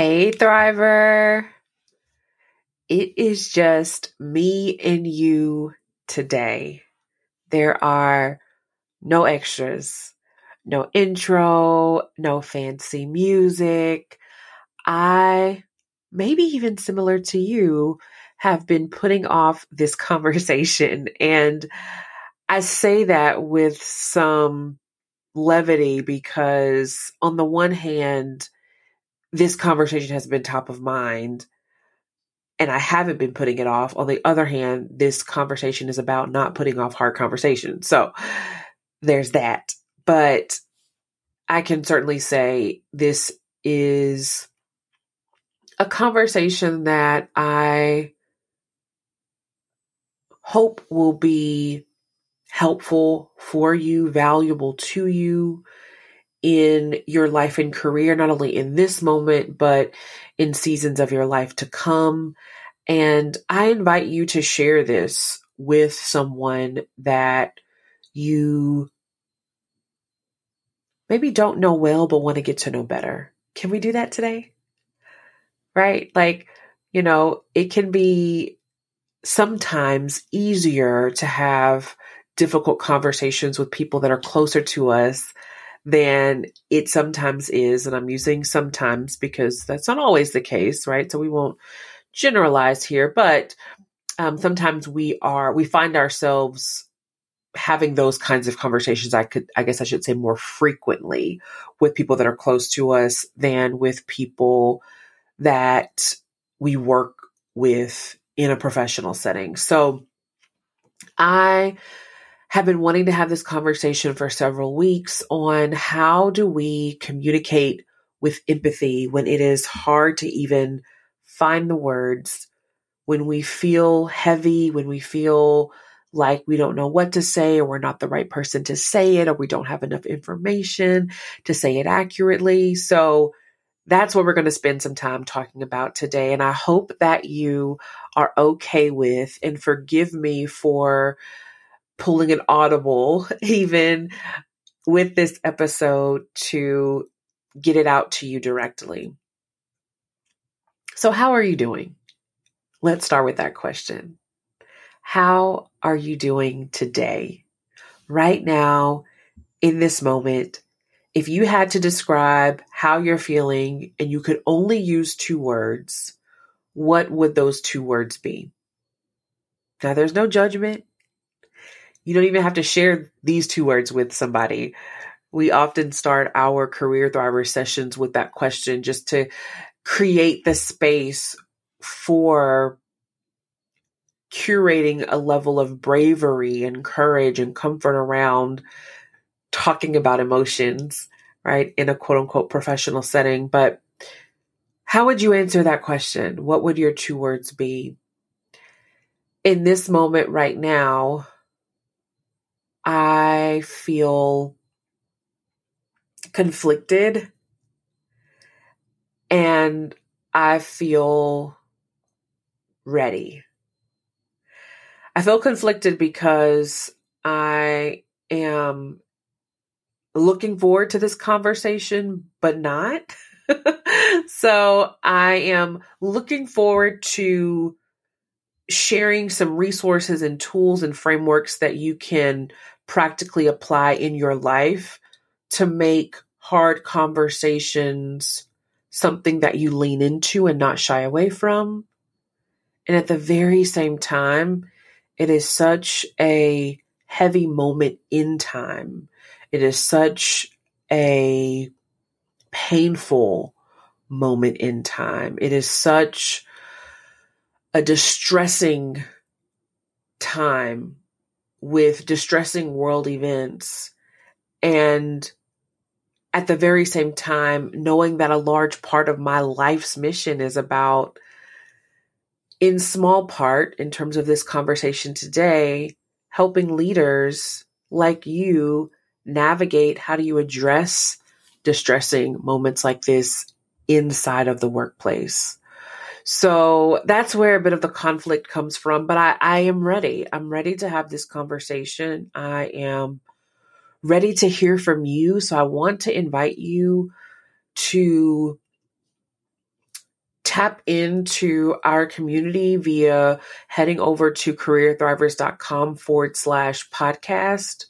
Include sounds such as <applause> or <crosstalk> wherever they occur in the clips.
Hey, Thriver. It is just me and you today. There are no extras, no intro, no fancy music. I, maybe even similar to you, have been putting off this <laughs> conversation. And I say that with some levity because, on the one hand, this conversation has been top of mind and I haven't been putting it off. On the other hand, this conversation is about not putting off hard conversations. So there's that. But I can certainly say this is a conversation that I hope will be helpful for you, valuable to you, in your life and career, not only in this moment, but in seasons of your life to come. And I invite you to share this with someone that you maybe don't know well, but want to get to know better. Can we do that today? Right? Like, you know, it can be sometimes easier to have difficult conversations with people that are closer to us than it sometimes is. And I'm using sometimes because that's not always the case, right? So we won't generalize here, but um, sometimes we are, we find ourselves having those kinds of conversations. I could, I guess I should say more frequently with people that are close to us than with people that we work with in a professional setting. So I have been wanting to have this conversation for several weeks on how do we communicate with empathy when it is hard to even find the words, when we feel heavy, when we feel like we don't know what to say or we're not the right person to say it or we don't have enough information to say it accurately. So that's what we're going to spend some time talking about today. And I hope that you are okay with and forgive me for pulling an audible <laughs> even with this episode to get it out to you directly. So, how are you doing? Let's start with that question. How are you doing today? Right now, in this moment, if you had to describe how you're feeling and you could only use two words, what would those two words be? Now, there's no judgment. You don't even have to share these two words with somebody. We often start our career thriver sessions with that question just to create the space for curating a level of bravery and courage and comfort around talking about emotions, right, in a quote unquote professional setting. But how would you answer that question? What would your two words be? In this moment right now, I feel conflicted and I feel ready. I feel conflicted because I am looking forward to this conversation, but not. <laughs> so I am looking forward to sharing some resources and tools and frameworks that you can practically apply in your life to make hard conversations something that you lean into and not shy away from. And at the very same time, it is such a heavy moment in time. It is such a painful moment in time. It is such a distressing time with distressing world events and at the very same time knowing that a large part of my life's mission is about in small part in terms of this conversation today helping leaders like you navigate how do you address distressing moments like this inside of the workplace so that's where a bit of the conflict comes from. But I, I am ready. I'm ready to have this conversation. I am ready to hear from you. So I want to invite you to tap into our community via heading over to careerthrivers.com forward slash podcast.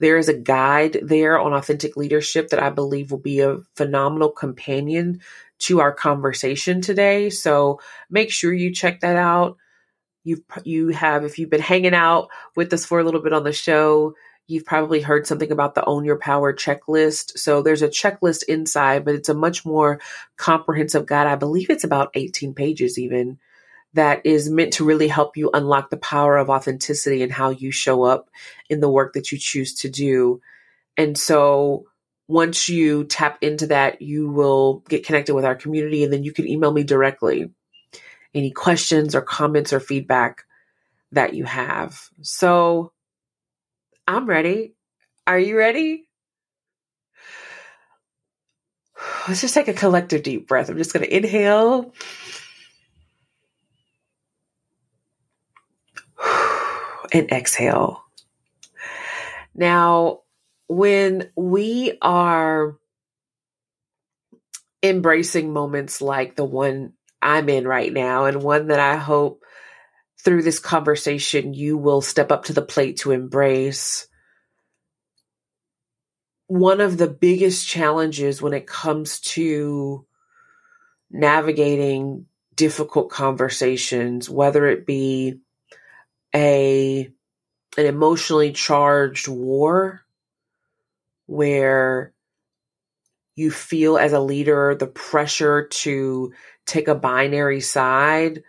There is a guide there on authentic leadership that I believe will be a phenomenal companion to our conversation today. So make sure you check that out. You've, you have, if you've been hanging out with us for a little bit on the show, you've probably heard something about the Own Your Power checklist. So there's a checklist inside, but it's a much more comprehensive guide. I believe it's about 18 pages even that is meant to really help you unlock the power of authenticity and how you show up in the work that you choose to do. And so once you tap into that, you will get connected with our community and then you can email me directly any questions or comments or feedback that you have. So I'm ready. Are you ready? <sighs> Let's just take a collective deep breath. I'm just going to inhale and exhale. Now, when we are embracing moments like the one I'm in right now, and one that I hope through this conversation you will step up to the plate to embrace. One of the biggest challenges when it comes to navigating difficult conversations, whether it be a an emotionally charged war where you feel as a leader the pressure to take a binary side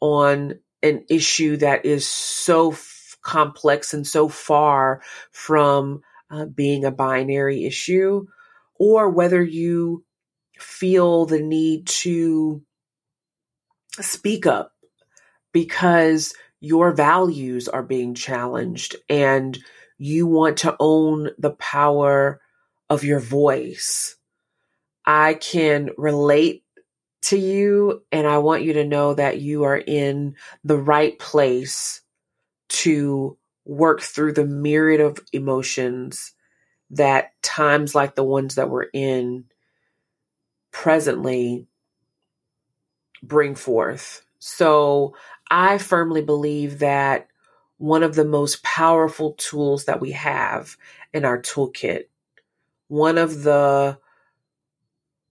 on an issue that is so f- complex and so far from uh, being a binary issue, or whether you feel the need to speak up because your values are being challenged and you want to own the power of your voice. I can relate to you and I want you to know that you are in the right place to work through the myriad of emotions that times like the ones that we're in presently bring forth. So I firmly believe that one of the most powerful tools that we have in our toolkit, one of the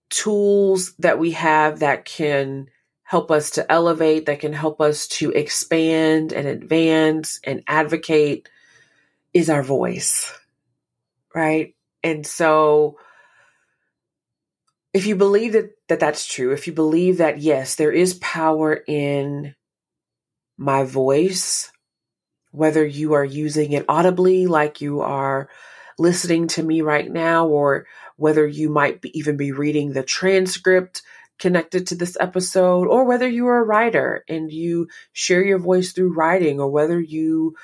tools that we have that can help us to elevate, that can help us to expand and advance and advocate is our voice, right? And so, if you believe that, that that's true, if you believe that, yes, there is power in my voice, whether you are using it audibly, like you are listening to me right now, or whether you might be, even be reading the transcript connected to this episode, or whether you are a writer and you share your voice through writing, or whether you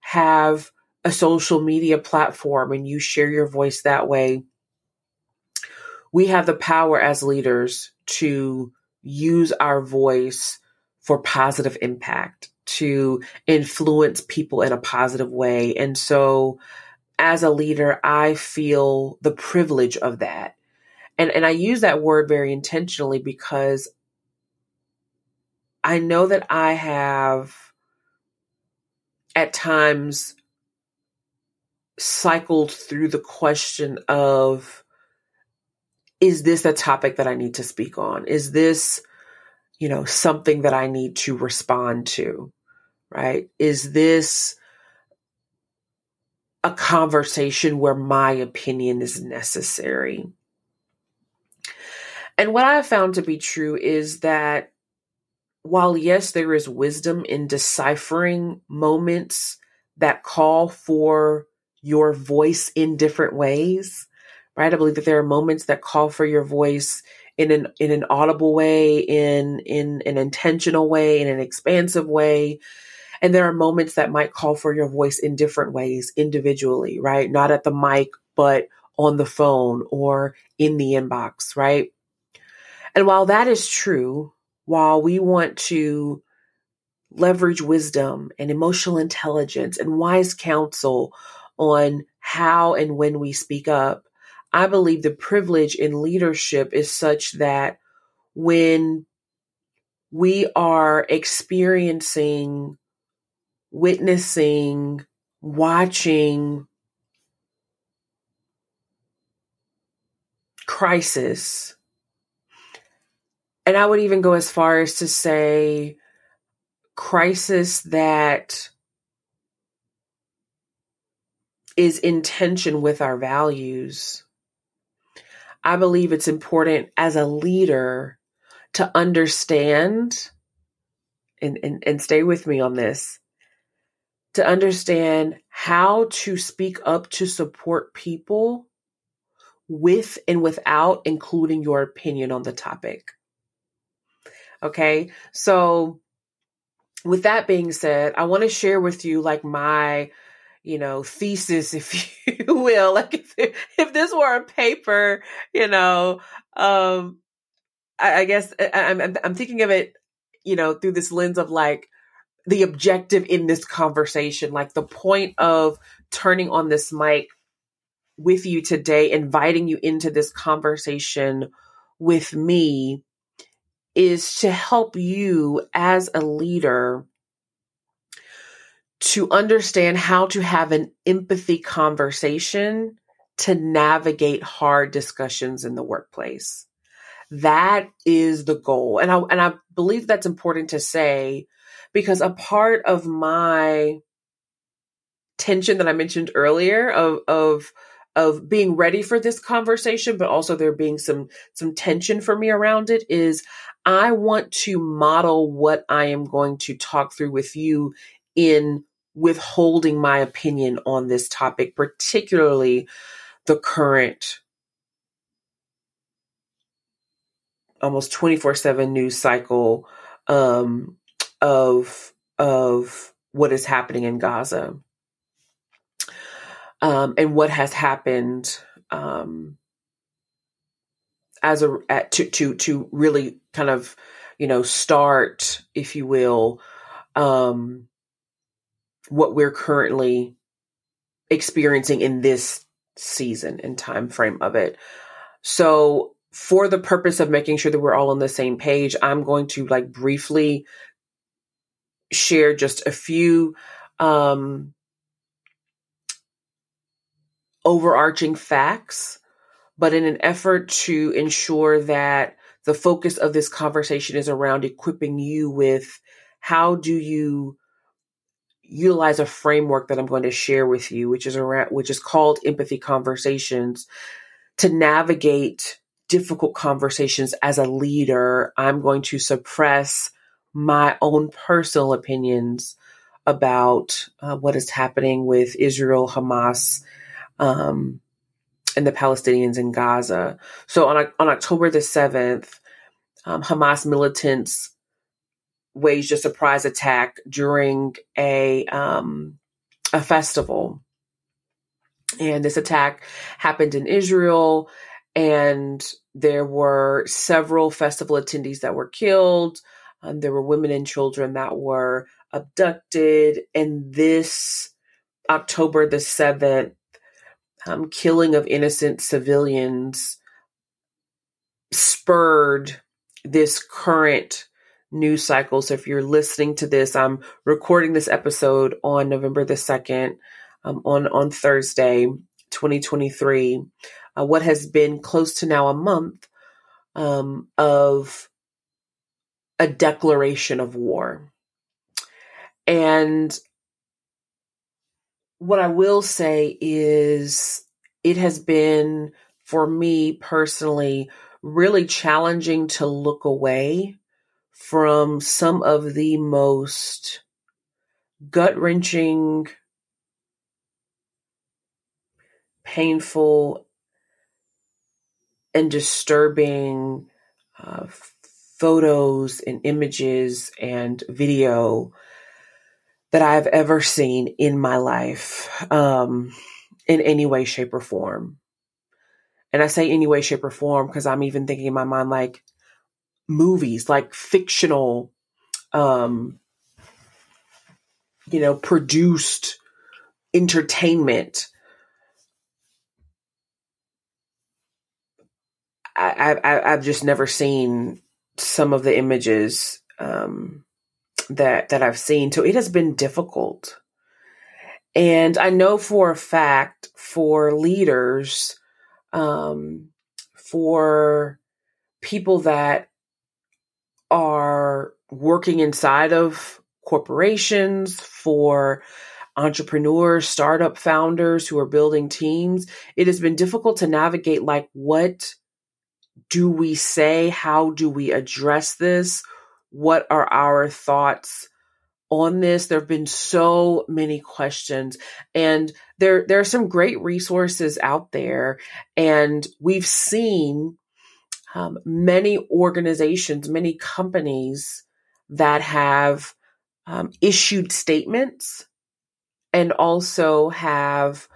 have a social media platform and you share your voice that way. We have the power as leaders to use our voice for positive impact, to influence people in a positive way. And so, as a leader, I feel the privilege of that. And, and I use that word very intentionally because I know that I have at times cycled through the question of is this a topic that I need to speak on? Is this you know, something that I need to respond to, right? Is this a conversation where my opinion is necessary? And what I have found to be true is that while, yes, there is wisdom in deciphering moments that call for your voice in different ways, right? I believe that there are moments that call for your voice in an in an audible way, in in an intentional way, in an expansive way. And there are moments that might call for your voice in different ways individually, right? Not at the mic, but on the phone or in the inbox, right? And while that is true, while we want to leverage wisdom and emotional intelligence and wise counsel on how and when we speak up, I believe the privilege in leadership is such that when we are experiencing, witnessing, watching crisis. And I would even go as far as to say crisis that is in tension with our values. I believe it's important as a leader to understand and, and, and stay with me on this to understand how to speak up to support people with and without including your opinion on the topic. Okay. So with that being said, I want to share with you like my, you know, thesis, <laughs> if you will, like if, if this were a paper, you know, um, I, I guess I, I'm, I'm thinking of it, you know, through this lens of like the objective in this conversation, like the point of turning on this mic with you today, inviting you into this conversation with me is to help you as a leader to understand how to have an empathy conversation to navigate hard discussions in the workplace. That is the goal. And I and I believe that's important to say because a part of my tension that I mentioned earlier of of of being ready for this conversation but also there being some some tension for me around it is I want to model what I am going to talk through with you in withholding my opinion on this topic, particularly the current almost 24/7 news cycle um, of of what is happening in Gaza. Um, and what has happened um, as a at, to to to really kind of you know start, if you will, um, what we're currently experiencing in this season and time frame of it. So for the purpose of making sure that we're all on the same page, I'm going to like briefly share just a few um, overarching facts but in an effort to ensure that the focus of this conversation is around equipping you with how do you utilize a framework that I'm going to share with you, which is around, which is called empathy conversations to navigate difficult conversations as a leader. I'm going to suppress my own personal opinions about uh, what is happening with Israel, Hamas, um, and the Palestinians in Gaza. So on, on October the 7th, um, Hamas militants waged a surprise attack during a, um, a festival. And this attack happened in Israel, and there were several festival attendees that were killed. Um, there were women and children that were abducted. And this October the 7th, um, killing of innocent civilians spurred this current news cycle. So if you're listening to this, I'm recording this episode on November the 2nd, um, on, on Thursday, 2023. Uh, what has been close to now a month um, of a declaration of war. And what I will say is it has been for me personally really challenging to look away from some of the most gut wrenching, painful, and disturbing uh, photos and images and video that I've ever seen in my life um, in any way, shape, or form. And I say any way, shape, or form because I'm even thinking in my mind like movies, like fictional, um, you know, produced entertainment. I, I, I've just never seen some of the images um, that that I've seen. So it has been difficult. And I know for a fact for leaders, um, for people that are working inside of corporations, for entrepreneurs, startup founders who are building teams, it has been difficult to navigate like what do we say? How do we address this? What are our thoughts on this? There have been so many questions and there, there are some great resources out there and we've seen um, many organizations, many companies that have um, issued statements and also have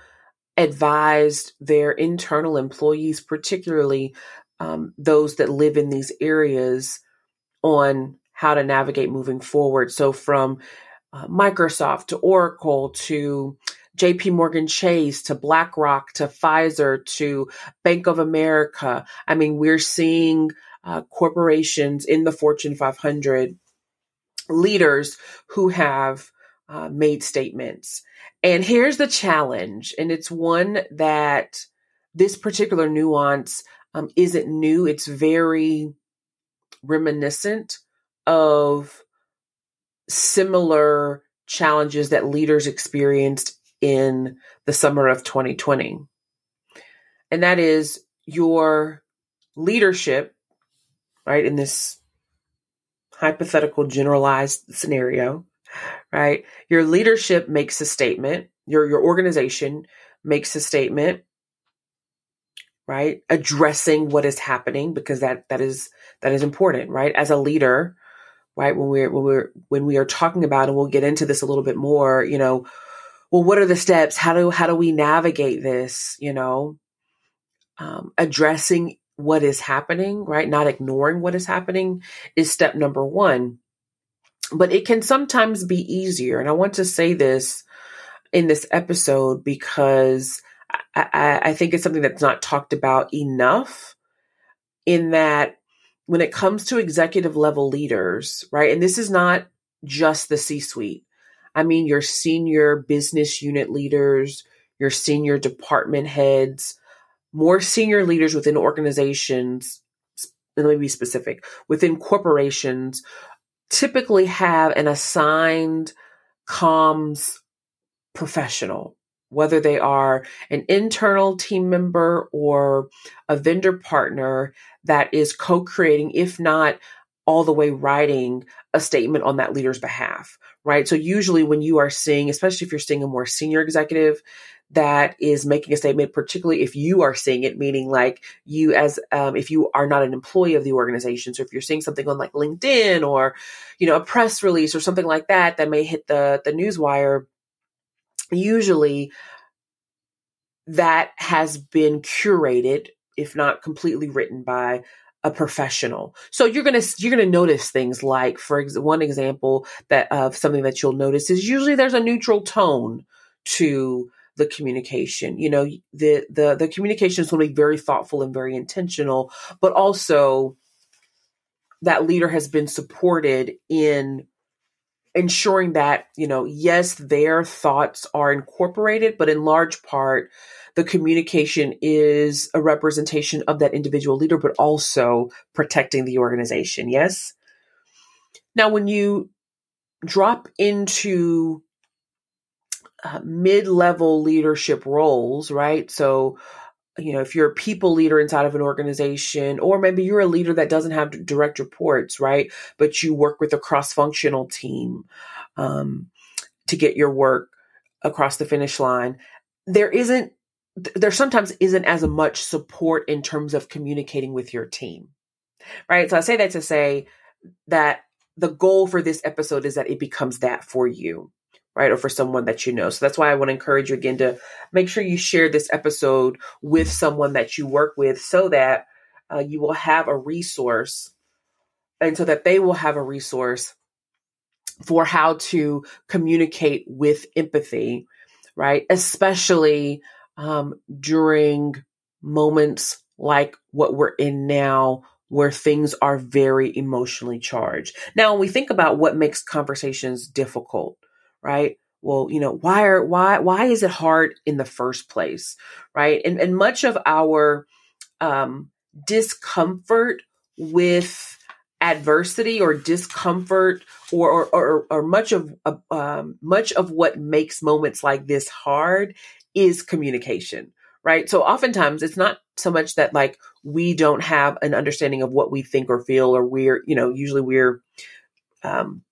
advised their internal employees, particularly um, those that live in these areas, on how to navigate moving forward. So, from uh, Microsoft to Oracle to JP Morgan Chase to BlackRock to Pfizer to Bank of America. I mean, we're seeing uh, corporations in the Fortune 500 leaders who have uh, made statements. And here's the challenge, and it's one that this particular nuance um, isn't new. It's very reminiscent of similar challenges that leaders experienced in the summer of 2020. And that is your leadership, right, in this hypothetical generalized scenario, right? Your leadership makes a statement, your your organization makes a statement, right? Addressing what is happening because that that is that is important, right? As a leader, right? When we're when we're when we are talking about and we'll get into this a little bit more, you know, well, what are the steps? How do how do we navigate this, you know? Um, addressing what is happening, right? Not ignoring what is happening is step number one. But it can sometimes be easier. And I want to say this in this episode because I, I, I think it's something that's not talked about enough in that when it comes to executive level leaders, right? And this is not just the C suite. I mean, your senior business unit leaders, your senior department heads, more senior leaders within organizations, let me be specific, within corporations typically have an assigned comms professional, whether they are an internal team member or a vendor partner that is co creating, if not all the way writing a statement on that leader's behalf, right? So usually when you are seeing, especially if you're seeing a more senior executive, that is making a statement, particularly if you are seeing it, meaning like you as um, if you are not an employee of the organization. So if you're seeing something on like LinkedIn or, you know, a press release or something like that that may hit the the news wire, usually that has been curated, if not completely written by a professional. So you're going to you're going to notice things like for ex- one example that of something that you'll notice is usually there's a neutral tone to the communication. You know, the the the communication is going to be very thoughtful and very intentional, but also that leader has been supported in ensuring that, you know, yes, their thoughts are incorporated, but in large part, the communication is a representation of that individual leader, but also protecting the organization. Yes. Now, when you drop into uh, mid-level leadership roles, right? So, you know, if you're a people leader inside of an organization, or maybe you're a leader that doesn't have direct reports, right? But you work with a cross-functional team um, to get your work across the finish line. There isn't, there sometimes isn't as much support in terms of communicating with your team, right? So I say that to say that the goal for this episode is that it becomes that for you right? Or for someone that you know. So that's why I want to encourage you again to make sure you share this episode with someone that you work with so that uh, you will have a resource and so that they will have a resource for how to communicate with empathy, right? Especially um, during moments like what we're in now where things are very emotionally charged. Now, when we think about what makes conversations difficult, right? Well, you know, why are why why is it hard in the first place, right? And and much of our um, discomfort with adversity or discomfort or or, or, or much of uh, um, much of what makes moments like this hard is communication right? So oftentimes it's not so much that like we don't have an understanding of what we think or feel or we're you know usually we're um,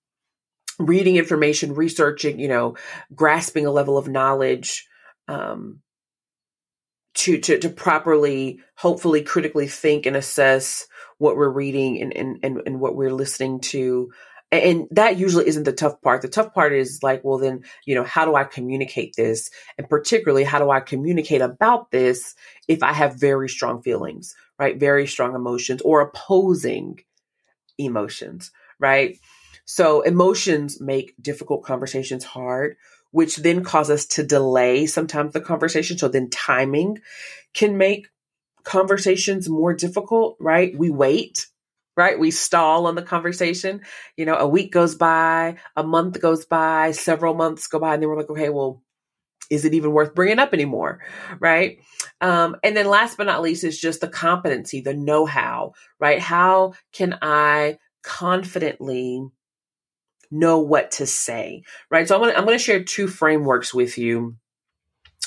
reading information researching you know grasping a level of knowledge um, to, to to properly hopefully critically think and assess what we're reading and and and, and what we're listening to and that usually isn't the tough part. The tough part is like well then you know how do i communicate this? And particularly how do i communicate about this if i have very strong feelings right? Very strong emotions or opposing emotions right? So emotions make difficult conversations hard which then cause us to delay sometimes the conversation. So then timing can make conversations more difficult, right? We wait, right? We stall on the conversation. You know, a week goes by, a month goes by, several months go by, and then we're like, okay, well, is it even worth bringing up anymore? Right. Um, and then last but not least is just the competency, the know how, right? How can I confidently know what to say? Right. So I'm going to, I'm going to share two frameworks with you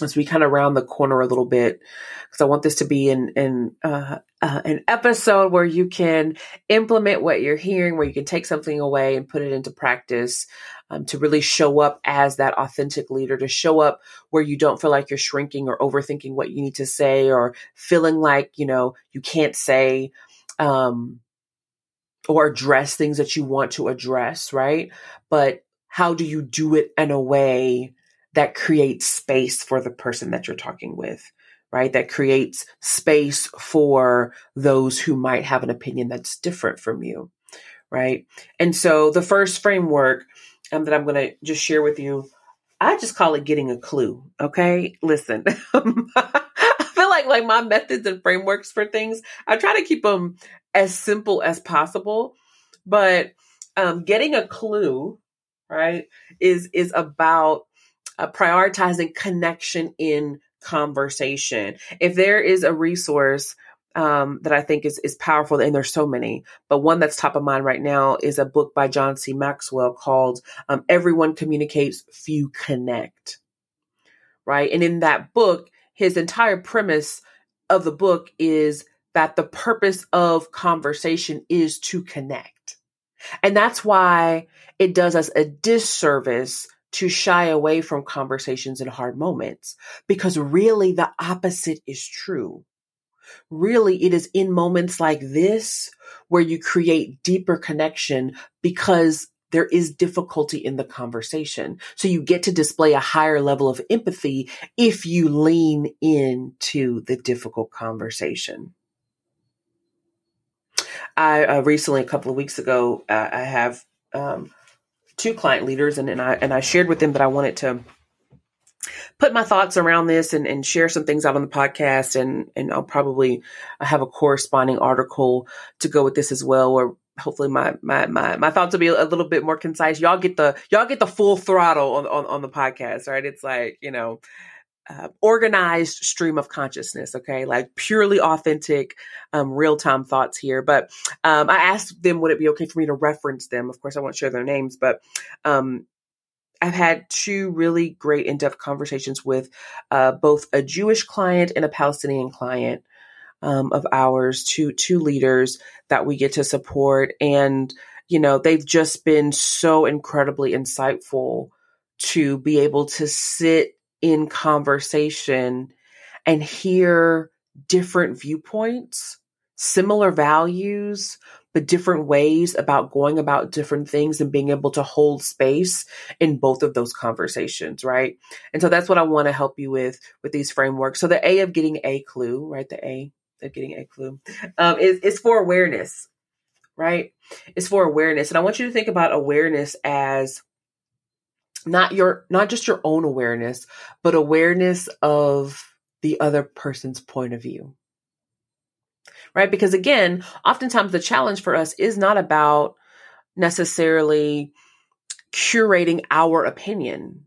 as we kind of round the corner a little bit, because I want this to be in an uh, uh, an episode where you can implement what you're hearing, where you can take something away and put it into practice, um, to really show up as that authentic leader, to show up where you don't feel like you're shrinking or overthinking what you need to say, or feeling like you know you can't say. Um, or address things that you want to address, right? But how do you do it in a way that creates space for the person that you're talking with, right? That creates space for those who might have an opinion that's different from you, right? And so the first framework um, that I'm going to just share with you, I just call it getting a clue. Okay. Listen, <laughs> I feel like, like my methods and frameworks for things, I try to keep them as simple as possible, but um, getting a clue, right, is, is about uh, prioritizing connection in conversation. If there is a resource um, that I think is is powerful, and there's so many, but one that's top of mind right now is a book by John C. Maxwell called um, "Everyone Communicates, Few Connect." Right, and in that book, his entire premise of the book is that the purpose of conversation is to connect. And that's why it does us a disservice to shy away from conversations and hard moments because really the opposite is true. Really, it is in moments like this where you create deeper connection because there is difficulty in the conversation. So you get to display a higher level of empathy if you lean into the difficult conversation. I uh, recently, a couple of weeks ago, uh, I have um, two client leaders and, and I and I shared with them that I wanted to put my thoughts around this and, and share some things out on the podcast and and I'll probably have a corresponding article to go with this as well or hopefully my my my, my thoughts will be a little bit more concise. Y'all get the y'all get the full throttle on, on, on the podcast, right? It's like, you know, uh, organized stream of consciousness, okay? Like purely authentic, um, real time thoughts here. But um, I asked them, would it be okay for me to reference them? Of course, I won't share their names, but um, I've had two really great in depth conversations with uh, both a Jewish client and a Palestinian client um, of ours, two, two leaders that we get to support. And, you know, they've just been so incredibly insightful to be able to sit in conversation and hear different viewpoints, similar values, but different ways about going about different things and being able to hold space in both of those conversations, right? And so that's what I want to help you with with these frameworks. So the A of getting a clue, right? The A of getting a clue um, is, is for awareness, right? It's for awareness. And I want you to think about awareness as not your not just your own awareness but awareness of the other person's point of view right? Because again, oftentimes the challenge for us is not about necessarily curating our opinion,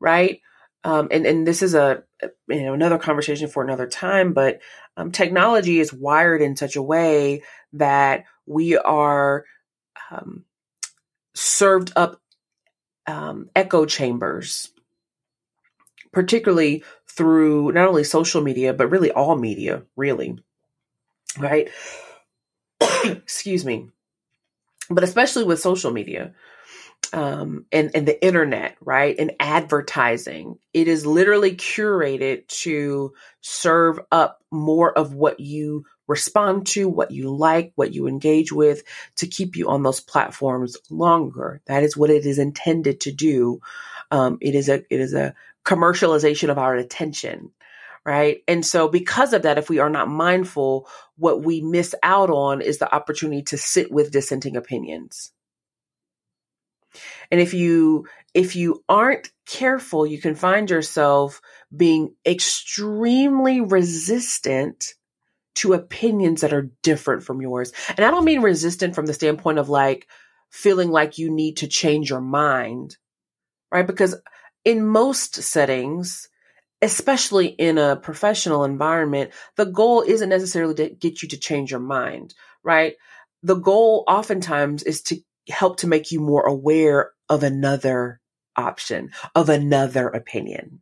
right? Um, and and this is a you know another conversation for another time, but um, technology is wired in such a way that we are um, served up um, echo chambers, particularly through not only social media but really all media, really, right? <coughs> Excuse me, but especially with social media um, and, and the internet, right? And advertising. It is literally curated to serve up more of what you respond to, what you like, what you engage with to keep you on those platforms longer. That is what it is intended to do. Um, it is a, it is a commercialization of our attention. Right. And so because of that, if we are not mindful, what we miss out on is the opportunity to sit with dissenting opinions and if you if you aren't careful, you can find yourself being extremely resistant to opinions that are different from yours. And I don't mean resistant from the standpoint of like feeling like you need to change your mind, right? Because in most settings, especially in a professional environment, the goal isn't necessarily to get you to change your mind, right? The goal oftentimes is to help to make you more aware of another option, of another opinion,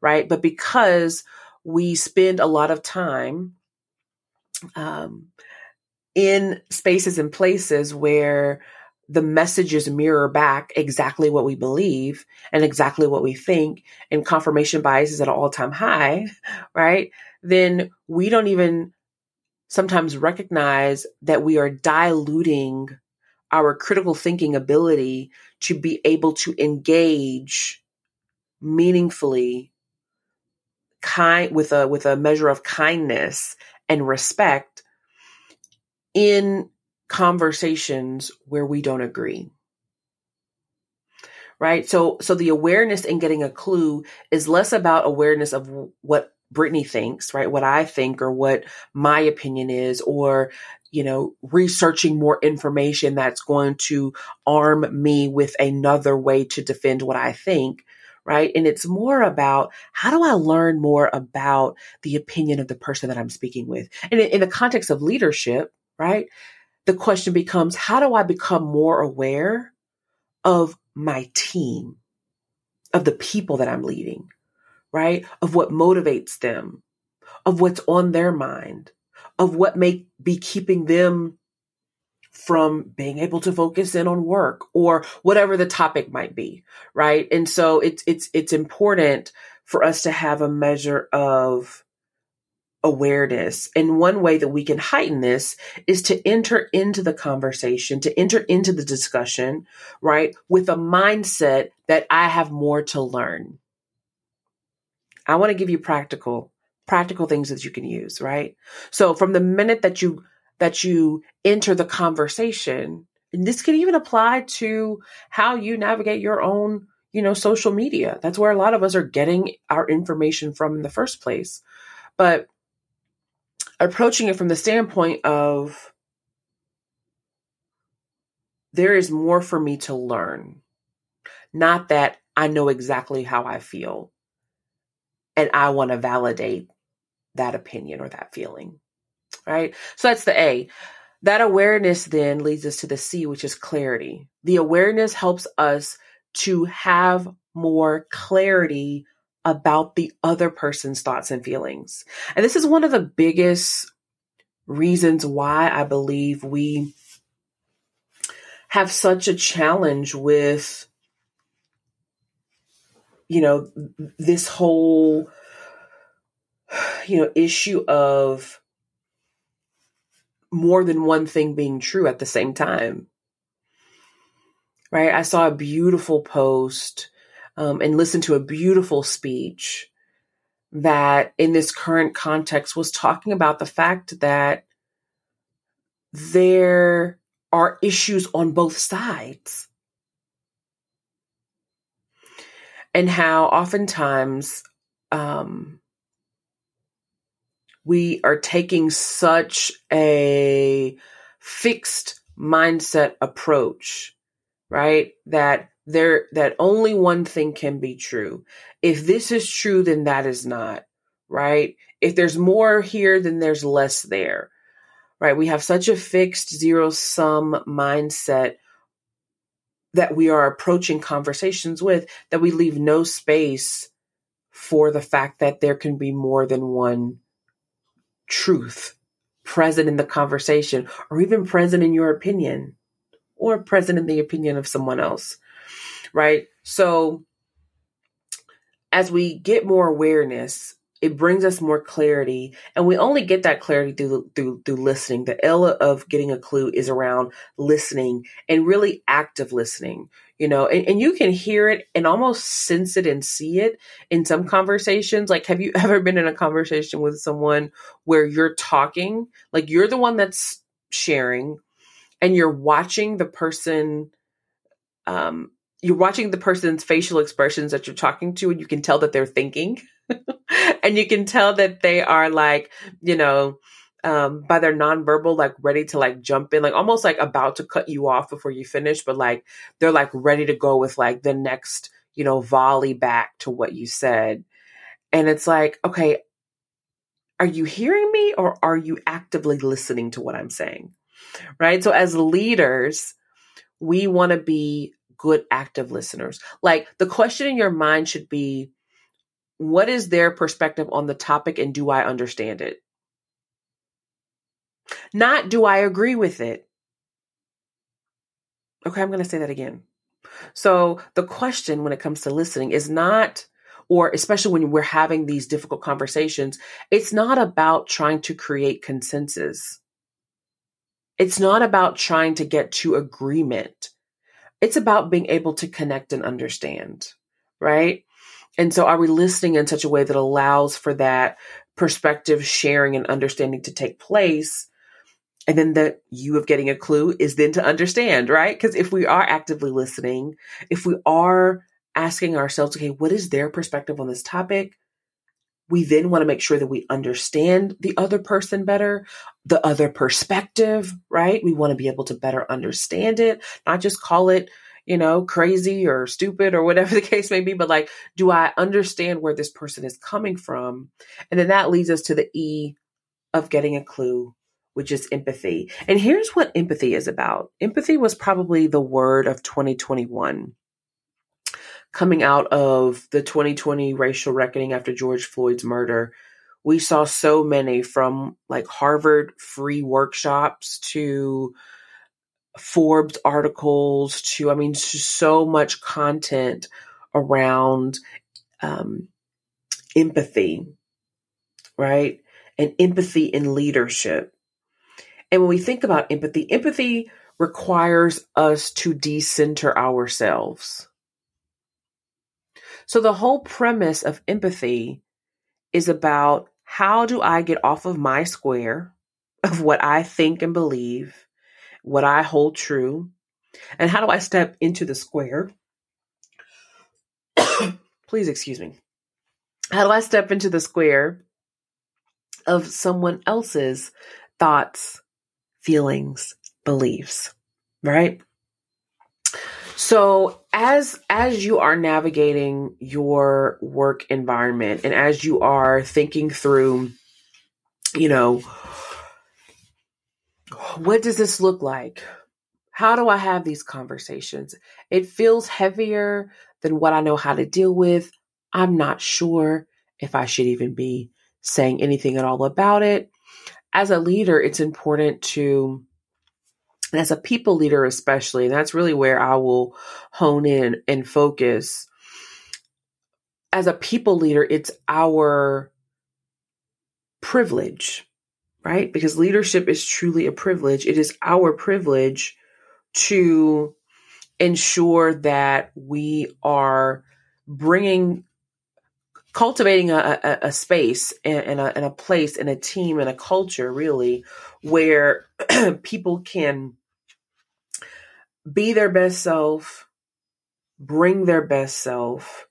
right? But because we spend a lot of time um, in spaces and places where the messages mirror back exactly what we believe and exactly what we think, and confirmation bias is at an all time high, <laughs> right? Then we don't even sometimes recognize that we are diluting our critical thinking ability to be able to engage meaningfully kind with a with a measure of kindness and respect in conversations where we don't agree right so so the awareness in getting a clue is less about awareness of what Brittany thinks, right? What I think or what my opinion is, or you know, researching more information that's going to arm me with another way to defend what I think. Right. And it's more about how do I learn more about the opinion of the person that I'm speaking with? And in, the context of leadership, right? The question becomes, how do I become more aware of my team, of the people that I'm leading, right? Of what motivates them, of what's on their mind, of what may be keeping them from being able to focus in on work or whatever the topic might be right? And so it's it's it's important for us to have a measure of awareness. And one way that we can heighten this is to enter into the conversation to enter into the discussion right with a mindset that i have more to learn. I want to give you practical practical things that you can use, right? So from the minute that you that you enter the conversation, and this can even apply to how you navigate your own, you know, social media. That's where a lot of us are getting our information from in the first place. But approaching it from the standpoint of there is more for me to learn. Not that I know exactly how I feel and I want to validate that opinion or that feeling. Right? So that's the A. That awareness then leads us to the C, which is clarity. The awareness helps us to have more clarity about the other person's thoughts and feelings. And this is one of the biggest reasons why I believe we have such a challenge with you know this whole you know, issue of more than one thing being true at the same time. Right? I saw a beautiful post um, and listened to a beautiful speech that, in this current context, was talking about the fact that there are issues on both sides. And how oftentimes um, we are taking such a fixed mindset approach, right? That there, that only one thing can be true. If this is true, then that is not, right? If there's more here, then there's less there, right? We have such a fixed zero sum mindset that we are approaching conversations with that we leave no space for the fact that there can be more than one truth present in the conversation or even present in your opinion or present in the opinion of someone else. Right. So as we get more awareness it brings us more clarity and we only get that clarity through through through listening. The l of getting a clue is around listening and really active listening you know and, and you can hear it and almost sense it and see it in some conversations. Like have you <laughs> ever been in a conversation with someone where you're talking like you're the one that's sharing and you're watching the person um you're watching the person's facial expressions that you're talking to and you can tell that they're thinking <laughs> and you can tell that they are like, you know, um, by their nonverbal, like ready to like jump in, like almost like about to cut you off before you finish, but like they're like ready to go with like the next, you know, volley back to what you said. And it's like, okay, are you hearing me or are you actively listening to what I'm saying? Right. So as leaders, we want to be good active listeners. Like the question in your mind should be, what is their perspective on the topic and do I understand it? Not do I agree with it? Okay, I'm going to say that again. So the question when it comes to listening is not, or especially when we're having these difficult conversations, it's not about trying to create consensus. It's not about trying to get to agreement. It's about being able to connect and understand, right? And so are we listening in such a way that allows for that perspective sharing and understanding to take place? And then the you of getting a clue is then to understand, right? Because if we are actively listening, if we are asking ourselves, okay, what is their perspective on this topic? We then want to make sure that we understand the other person better, the other perspective, right? We want to be able to better understand it, not just call it you know, crazy or stupid or whatever <laughs> the case may be, but like, do I understand where this person is coming from? And then that leads us to the E of getting a clue, which is empathy. And here's what empathy is about empathy was probably the word of 2021 coming out of the 2020 racial reckoning after George Floyd's murder. We saw so many from like Harvard free workshops to Forbes articles to, I mean, so much content around um, empathy, right? And empathy in leadership. And when we think about empathy, empathy requires us to decenter ourselves. So the whole premise of empathy is about how do I get off of my square of what I think and believe what I hold true, and how do I step into the square? <coughs> Please excuse me. How do I step into the square of someone else's thoughts, feelings, beliefs, right? So as as you are navigating your work environment and as you are thinking through you know what does this look like? How do I have these conversations? It feels heavier than what I know how to deal with. I'm not sure if I should even be saying anything at all about it. As a leader, it's important to, as a people leader, especially, and that's really where I will hone in and focus. As a people leader, it's our privilege right? Because leadership is truly a privilege. It is our privilege to ensure that we are bringing cultivating a, a, a space and, a, and a place and a team and a culture really where <clears throat> people can be their best self bring their best self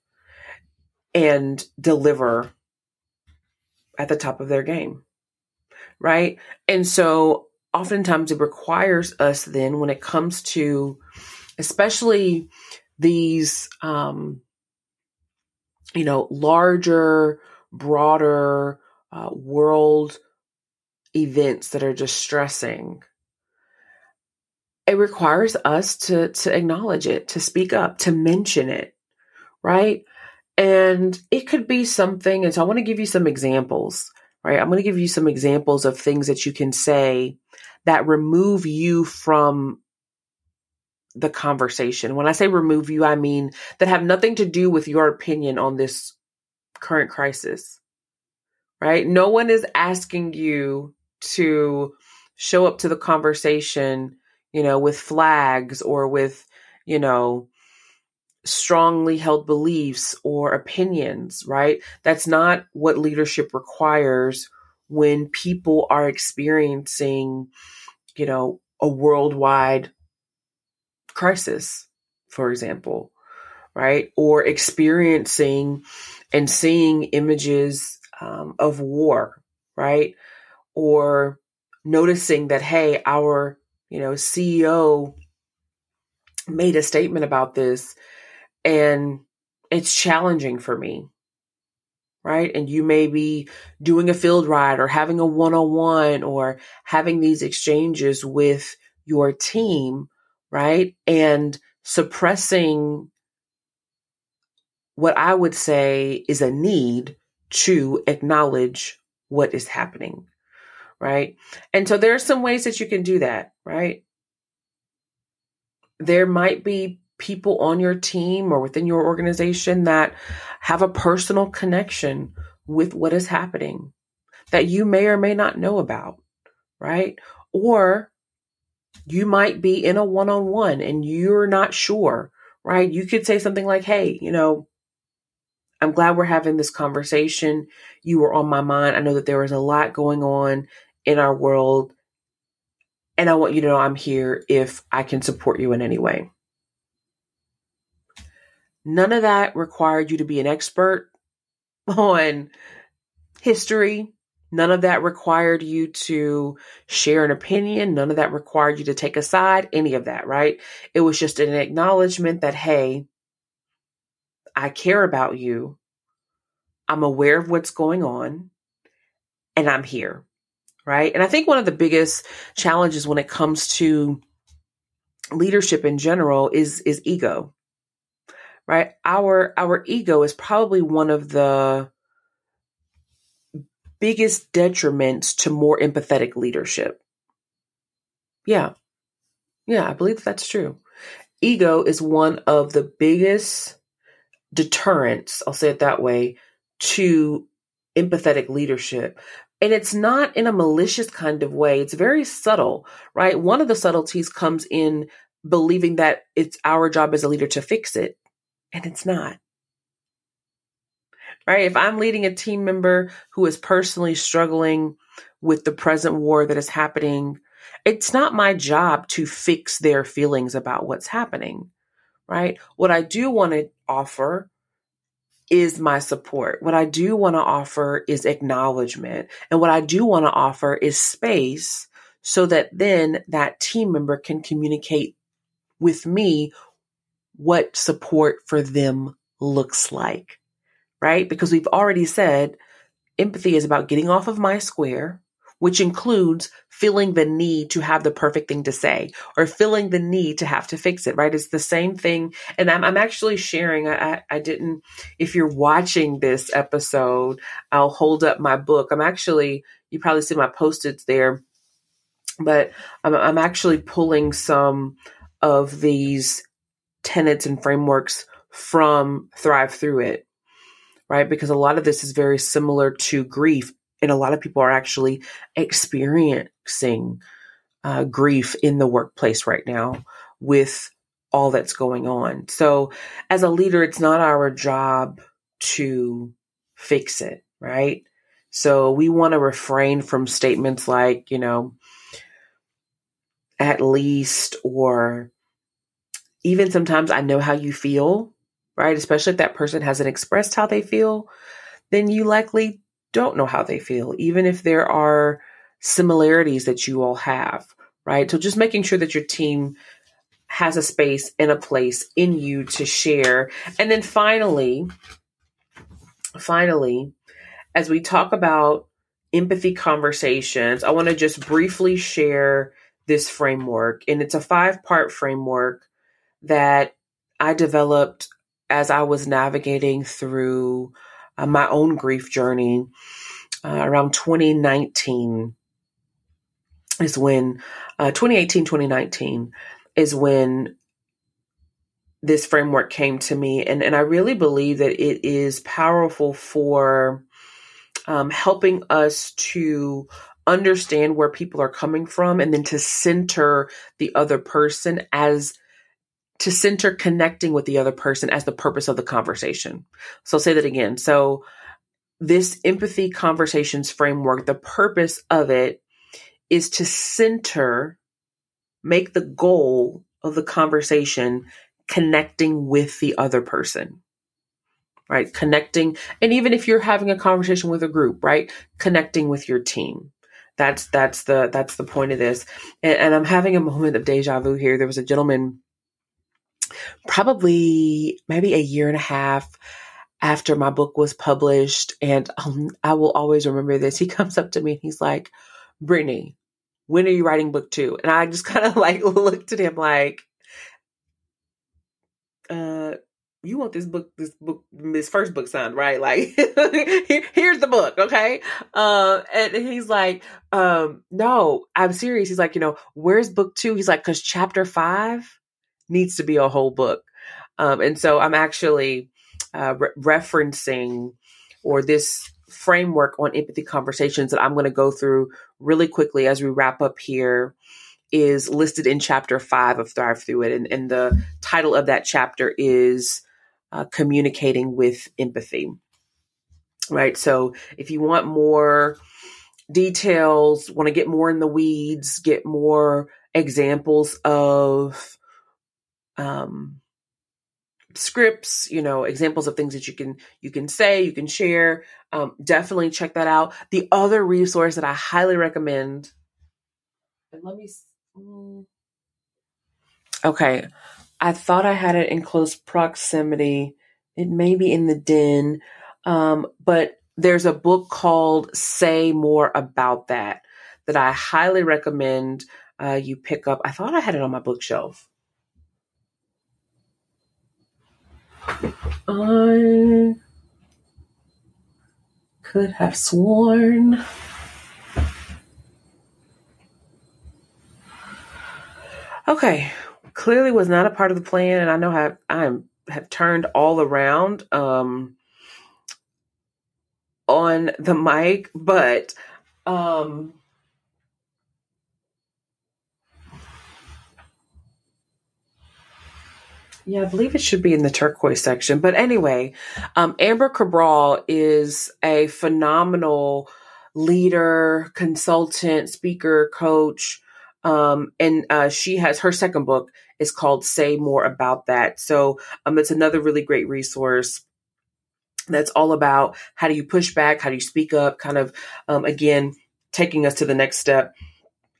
and deliver at the top of their game right? And so oftentimes it requires us then when it comes to especially these um you know larger broader uh, world events that are distressing it requires us to to acknowledge it to speak up to mention it right? And it could be something and so i want to give you some examples right? I'm going to give you some examples of things that you can say that remove you from the conversation. When i say remove you i mean that have nothing to do with your opinion on this current crisis right? No one is asking you to show up to the conversation you know, with flags or with, you know, strongly held beliefs or opinions, right? That's not what leadership requires when people are experiencing, you know, a worldwide crisis, for example, right? Or experiencing and seeing images um, of war, right? Or noticing that, hey, our you know, CEO made a statement about this and it's challenging for me. Right. And you may be doing a field ride or having a one on one or having these exchanges with your team. Right. And suppressing what I would say is a need to acknowledge what is happening right? And so there are some ways that you can do that, right? There might be people on your team or within your organization that have a personal connection with what is happening that you may or may not know about, right? Or you might be in a one on one and you're not sure, right? You could say something like, Hey, you know, I'm glad we're having this conversation. You were on my mind. I know that there was a lot going on in our world. And I want you to know I'm here if I can support you in any way. None of that required you to be an expert <laughs> on history. None of that required you to share an opinion. None of that required you to take a side, any of that, right? It was just an acknowledgement that, hey, I care about you. I'm aware of what's going on and I'm here right? And I think one of the biggest challenges when it comes to leadership in general is is ego. Right? Our our ego is probably one of the biggest detriments to more empathetic leadership. Yeah. Yeah, I believe that's true. Ego is one of the biggest deterrents, I'll say it that way, to empathetic leadership and it's not in a malicious kind of way. It's very subtle, right? One of the subtleties comes in believing that it's our job as a leader to fix it, and it's not. Right? If I'm leading a team member who is personally struggling with the present war that is happening, it's not my job to fix their feelings about what's happening. Right? What I do want to offer is my support. What I do want to offer is acknowledgement. And what I do want to offer is space so that then that team member can communicate with me what support for them looks like. Right? Because we've already said empathy is about getting off of my square which includes feeling the need to have the perfect thing to say or feeling the need to have to fix it, right? It's the same thing. And I'm, I'm actually sharing, I, I didn't, if you're watching this episode, I'll hold up my book. I'm actually, you probably see my post-its there, but I'm, I'm actually pulling some of these tenets and frameworks from Thrive Through It, right? Because a lot of this is very similar to grief and a lot of people are actually experiencing uh, grief in the workplace right now with all that's going on. So, as a leader, it's not our job to fix it, right? So, we want to refrain from statements like, you know, at least, or even sometimes I know how you feel, right? Especially if that person hasn't expressed how they feel, then you likely don't know how they feel, even if there are similarities that you all have, right? So just making sure that your team has a space and a place in you to share. And then finally, finally, as we talk about empathy conversations, I want to just briefly share this framework. And it's a five part framework that I developed as I was navigating through uh, my own grief journey uh, around 2019 is when uh, 2018 2019 is when this framework came to me. And, and i really believe that it is powerful for um, helping us to understand where people are coming from and then to center the other person as to center connecting with the other person as the purpose of the conversation. So I'll say that again. So this empathy conversations framework, the purpose of it is to center, make the goal of the conversation connecting with the other person. Right? Connecting. And even if you're having a conversation with a group, right? Connecting with your team. That's that's the that's the point of this. And, and I'm having a moment of deja vu here. There was a gentleman probably maybe a year and a half after my book was published. And um, I will always remember this. He comes up to me and he's like, Brittany, when are you writing book two? And I just <laughs> kind of like looked at him like, uh, you want this book, this book, this first book signed, right? <laughs> Like, here's the book, okay? Uh, and he's like, um, no, I'm serious. He's like, you know, where's book two? He's like, cause chapter five needs to be a whole book. Um, and so I'm actually uh, re- referencing or this framework on empathy conversations that I'm going to go through really quickly as we wrap up here is listed in chapter five of Thrive Through It. And, and the title of that chapter is uh, Communicating with Empathy. Right. So if you want more details, want to get more in the weeds, get more examples of um, scripts you know examples of things that you can you can say you can share um, definitely check that out. The other resource that i highly recommend and let me mm, okay. I thought i had it in close proximity. It may be in the den um, but there's a book called say more about that that i highly recommend uh, you pick up. I thought i had it on my bookshelf I could have sworn. Okay, clearly was not a part of the plan, and I know how I'm have turned all around um, on the mic, but um, Yeah, I believe it should be in the turquoise section. But anyway, um, Amber Cabral is a phenomenal leader, consultant, speaker, coach. Um, and uh, she has her second book is called Say More About That. So um, it's another really great resource that's all about how do you push back, how do you speak up, kind of, um, again, taking us to the next step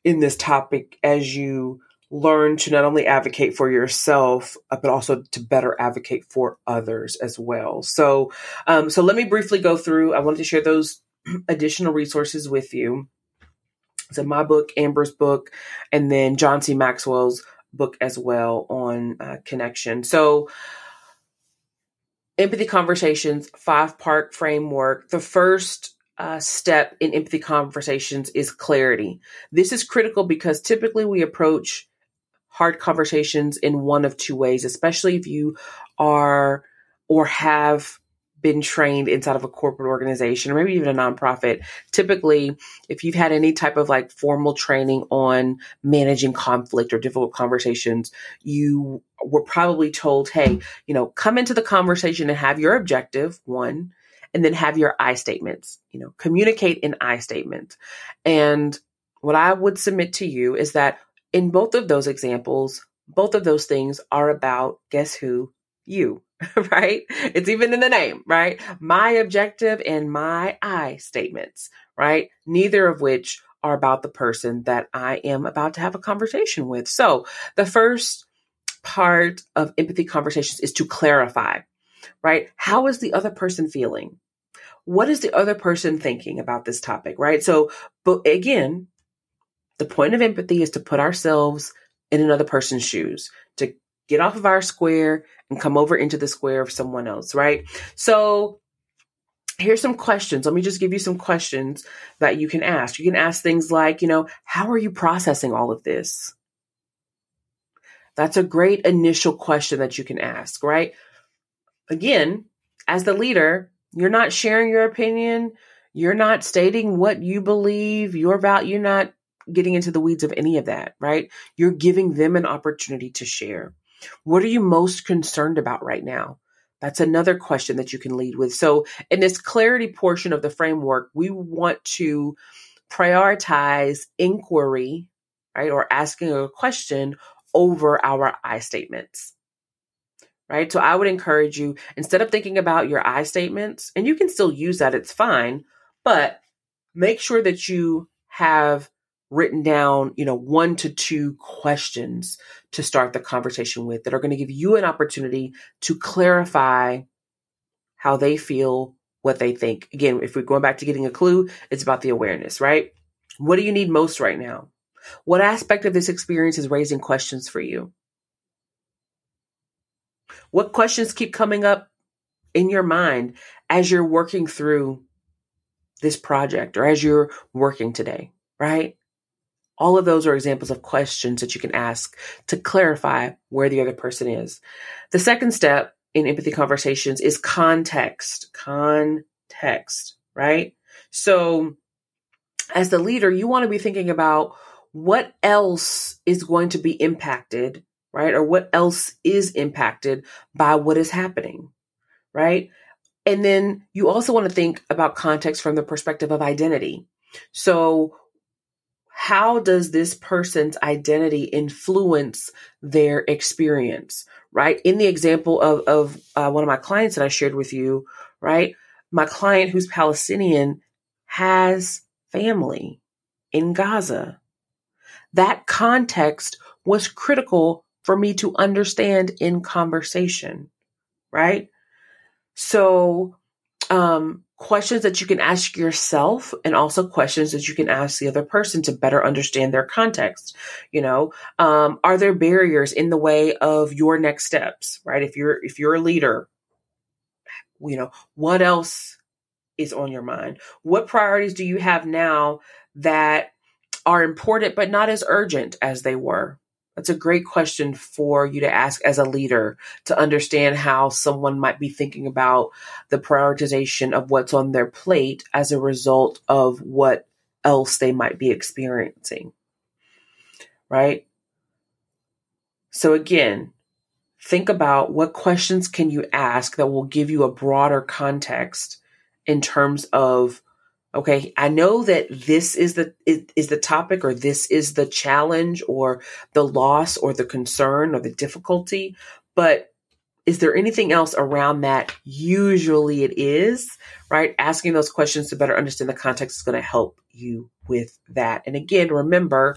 in this topic as you learn to not only advocate for yourself, uh, but also to better advocate for others as well. So, um, so let me briefly go through. I wanted to share those <clears throat> additional resources with you. So, my book, Amber's book, and then John C. Maxwell's book as well on uh, connection. So, empathy conversations, five part framework. The first uh, step in empathy conversations is clarity. This is critical because typically we approach hard conversations in one of two ways, especially if you are or have been trained inside of a corporate organization or maybe even a nonprofit. Typically, if you've had any type of like formal training on managing conflict or difficult conversations, you were probably told, hey, you know, come into the conversation and have your objective, one, and then have your I statements, you know, communicate in I statements. And what I would submit to you is that in both of those examples, both of those things are about guess who? You, <laughs> right? It's even in the name, right? My objective and my I statements, right? Neither of which are about the person that I am about to have a conversation with. So the first part of empathy conversations is to clarify, right? How is the other person feeling? What is the other person thinking about this topic, right? So, but again, the point of empathy is to put ourselves in another person's shoes, to get off of our square and come over into the square of someone else, right? So, here's some questions. Let me just give you some questions that you can ask. You can ask things like, you know, how are you processing all of this? That's a great initial question that you can ask, right? Again, as the leader, you're not sharing your opinion. You're not stating what you believe, your value. You're not getting into the weeds of any of that, right? You're giving them an opportunity to share. What are you most concerned about right now? That's another question that you can lead with. So, in this clarity portion of the framework, we want to prioritize inquiry, right, or asking a question over our I statements. Right. So I would encourage you, instead of thinking about your I statements, and you can still use that, it's fine, but make sure that you have written down, you know, one to two questions to start the conversation with that are going to give you an opportunity to clarify how they feel, what they think. Again, if we're going back to getting a clue, it's about the awareness, right? What do you need most right now? What aspect of this experience is raising questions for you? What questions keep coming up in your mind as you're working through this project or as you're working today, right? All of those are examples of questions that you can ask to clarify where the other person is. The second step in empathy conversations is context. Context, right? So, as the leader, you want to be thinking about what else is going to be impacted, right? Or what else is impacted by what is happening, right? And then you also want to think about context from the perspective of identity. So, how does this person's identity influence their experience, right? In the example of, of uh, one of my clients that I shared with you, right? My client who's Palestinian has family in Gaza that context was critical for me to understand in conversation, right? So, um, questions that you can ask yourself and also questions that you can ask the other person to better understand their context. You know, um, are there barriers in the way of your next steps, right? If you're, if you're a leader, you know, what else is on your mind? What priorities do you have now that are important, but not as urgent as they were? That's a great question for you to ask as a leader to understand how someone might be thinking about the prioritization of what's on their plate as a result of what else they might be experiencing. Right? So again, think about what questions can you ask that will give you a broader context in terms of Okay. I know that this is the, is the topic or this is the challenge or the loss or the concern or the difficulty, but is there anything else around that? Usually it is, right? Asking those questions to better understand the context is going to help you with that. And again, remember,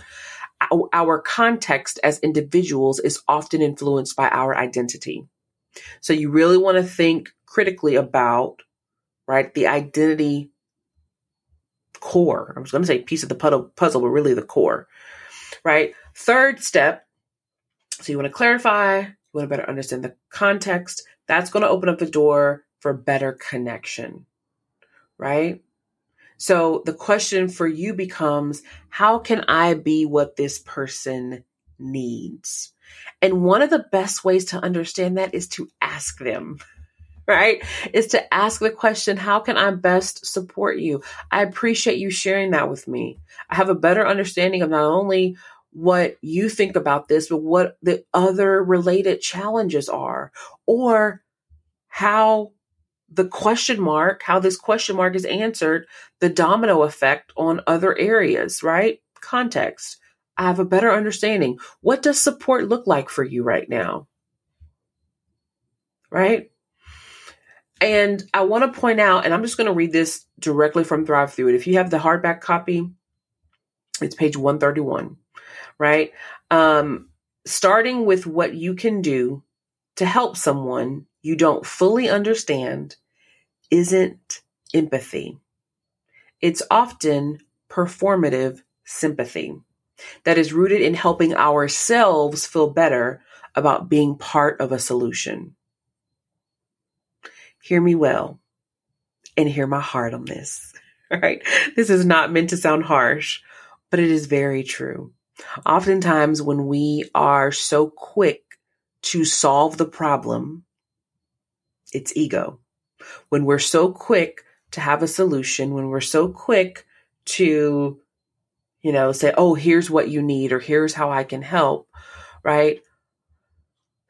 our, context as individuals is often influenced by our identity. So you really want to think critically about, right, the identity core. I was going to say piece of the puzzle, but really the core, right? Third step. So you want to clarify, you want to better understand the context. That's going to open up the door for better connection, right? So the question for you becomes, how can I be what this person needs? And one of the best ways to understand that is to ask them. <laughs> <laughs> right? Is to ask the question, how can I best support you? I appreciate you sharing that with me. I have a better understanding of not only what you think about this, but what the other related challenges are, or how the question mark, how this question mark is answered, the domino effect on other areas, right? Context. I have a better understanding. What does support look like for you right now? Right? And I want to point out, and I'm just going to read this directly from Thrive Through It. If you have the hardback copy, It's page 131, right? Um, starting with what you can do to help someone you don't fully understand isn't empathy. It's often performative sympathy that is rooted in helping ourselves feel better about being part of a solution. Hear me well and hear my heart on this. All <laughs> right. This is not meant to sound harsh, but it is very true. Oftentimes, when we are so quick to solve the problem, it's ego. When we're so quick to have a solution, when we're so quick to, you know, say, oh, here's what you need, or here's how I can help, right?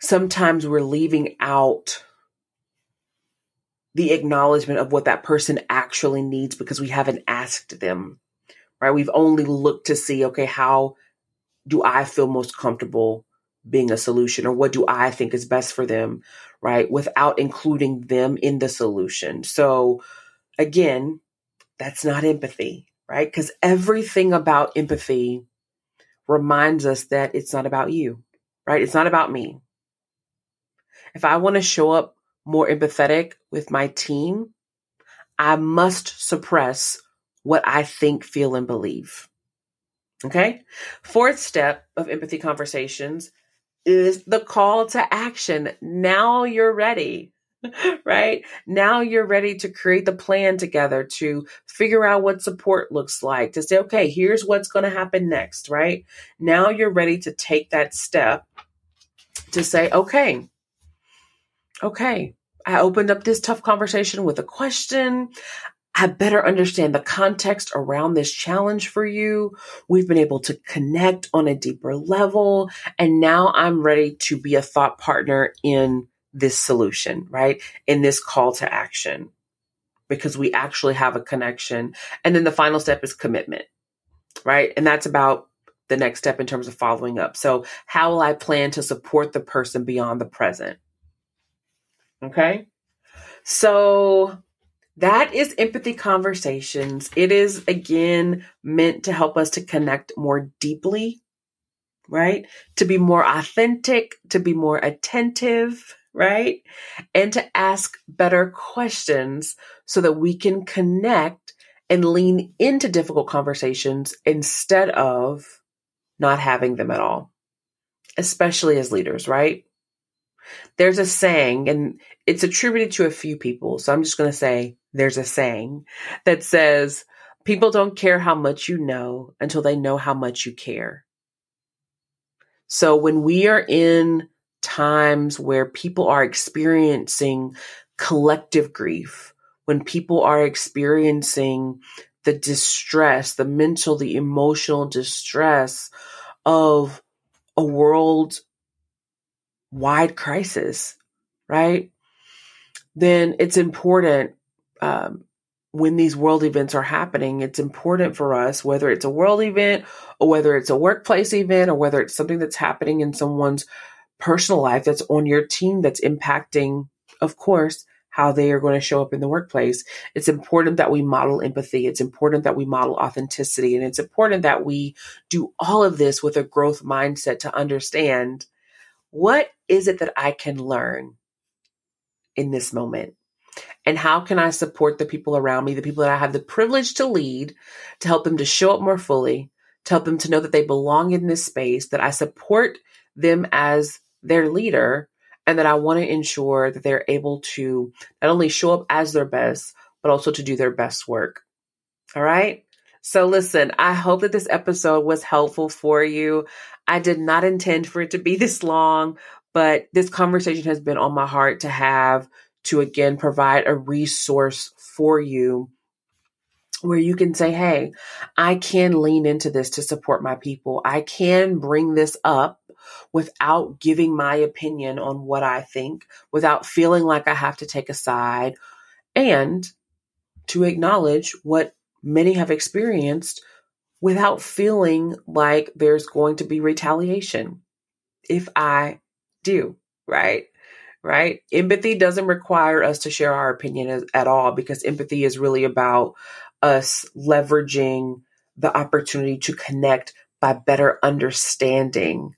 Sometimes we're leaving out the acknowledgement of what that person actually needs because we haven't asked them, right? We've only looked to see, okay, how do I feel most comfortable being a solution or what do I think is best for them, right? Without including them in the solution. So again, that's not empathy, right? Because everything about empathy reminds us that it's not about you, right? It's not about me. If I want to show up more empathetic with my team, I must suppress what I think, feel, and believe. Okay. Fourth step of empathy conversations is the call to action. Now you're ready, <laughs> right? Now you're ready to create the plan together to figure out what support looks like, to say, okay, here's what's going to happen next, right? Now you're ready to take that step to say, okay, okay, I opened up this tough conversation with a question. I better understand the context around this challenge for you. We've been able to connect on a deeper level. And now I'm ready to be a thought partner in this solution, right? In this call to action because we actually have a connection. And then the final step is commitment, right? And that's about the next step in terms of following up. So how will I plan to support the person beyond the present? Okay. So that is empathy conversations. It is again meant to help us to connect more deeply, right? To be more authentic, to be more attentive, right? And to ask better questions so that we can connect and lean into difficult conversations instead of not having them at all, especially as leaders, right? There's a saying, and it's attributed to a few people. So I'm just going to say there's a saying that says, People don't care how much you know until they know how much you care. So when we are in times where people are experiencing collective grief, when people are experiencing the distress, the mental, the emotional distress of a world wide crisis, right? Then it's important um, when these world events are happening, it's important for us, whether it's a world event or whether it's a workplace event or whether it's something that's happening in someone's personal life that's on your team that's impacting, of course, how they are going to show up in the workplace. It's important that we model empathy. It's important that we model authenticity. And it's important that we do all of this with a growth mindset to understand what is it that I can learn in this moment? And how can I support the people around me, the people that I have the privilege to lead, to help them to show up more fully, to help them to know that they belong in this space, that I support them as their leader, and that I want to ensure that they're able to not only show up as their best, but also to do their best work. All right. So listen, I hope that this episode was helpful for you. I did not intend for it to be this long, but this conversation has been on my heart to have to again provide a resource for you where you can say, Hey, I can lean into this to support my people. I can bring this up without giving my opinion on what I think, without feeling like I have to take a side, and to acknowledge what many have experienced without feeling like there's going to be retaliation if I do, right? Right? Empathy doesn't require us to share our opinion as, at all because empathy is really about us leveraging the opportunity to connect by better understanding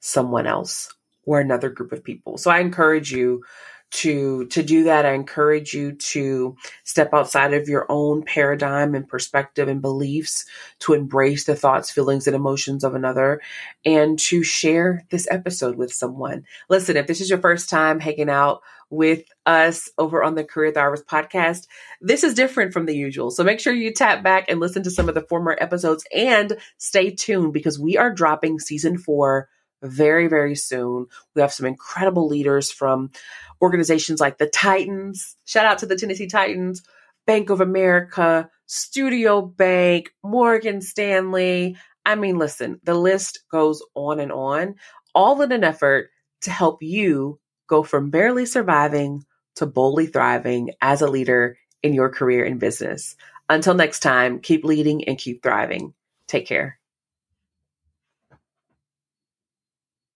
someone else or another group of people. So I encourage you to to do that i encourage you to step outside of your own paradigm and perspective and beliefs to embrace the thoughts feelings and emotions of another and to share this episode with someone. Listen if this is your first time hanging out with us over on the career thrivers podcast this is different from the usual. So make sure you tap back and listen to some of the former episodes and stay tuned because we are dropping season four very, very soon. We have some incredible leaders from organizations like the Titans. Shout out to the Tennessee Titans, Bank of America, Studio Bank, Morgan Stanley. I mean, listen, the list goes on and on, all in an effort to help you go from barely surviving to boldly thriving as a leader in your career and business. Until next time, keep leading and keep thriving. Take care.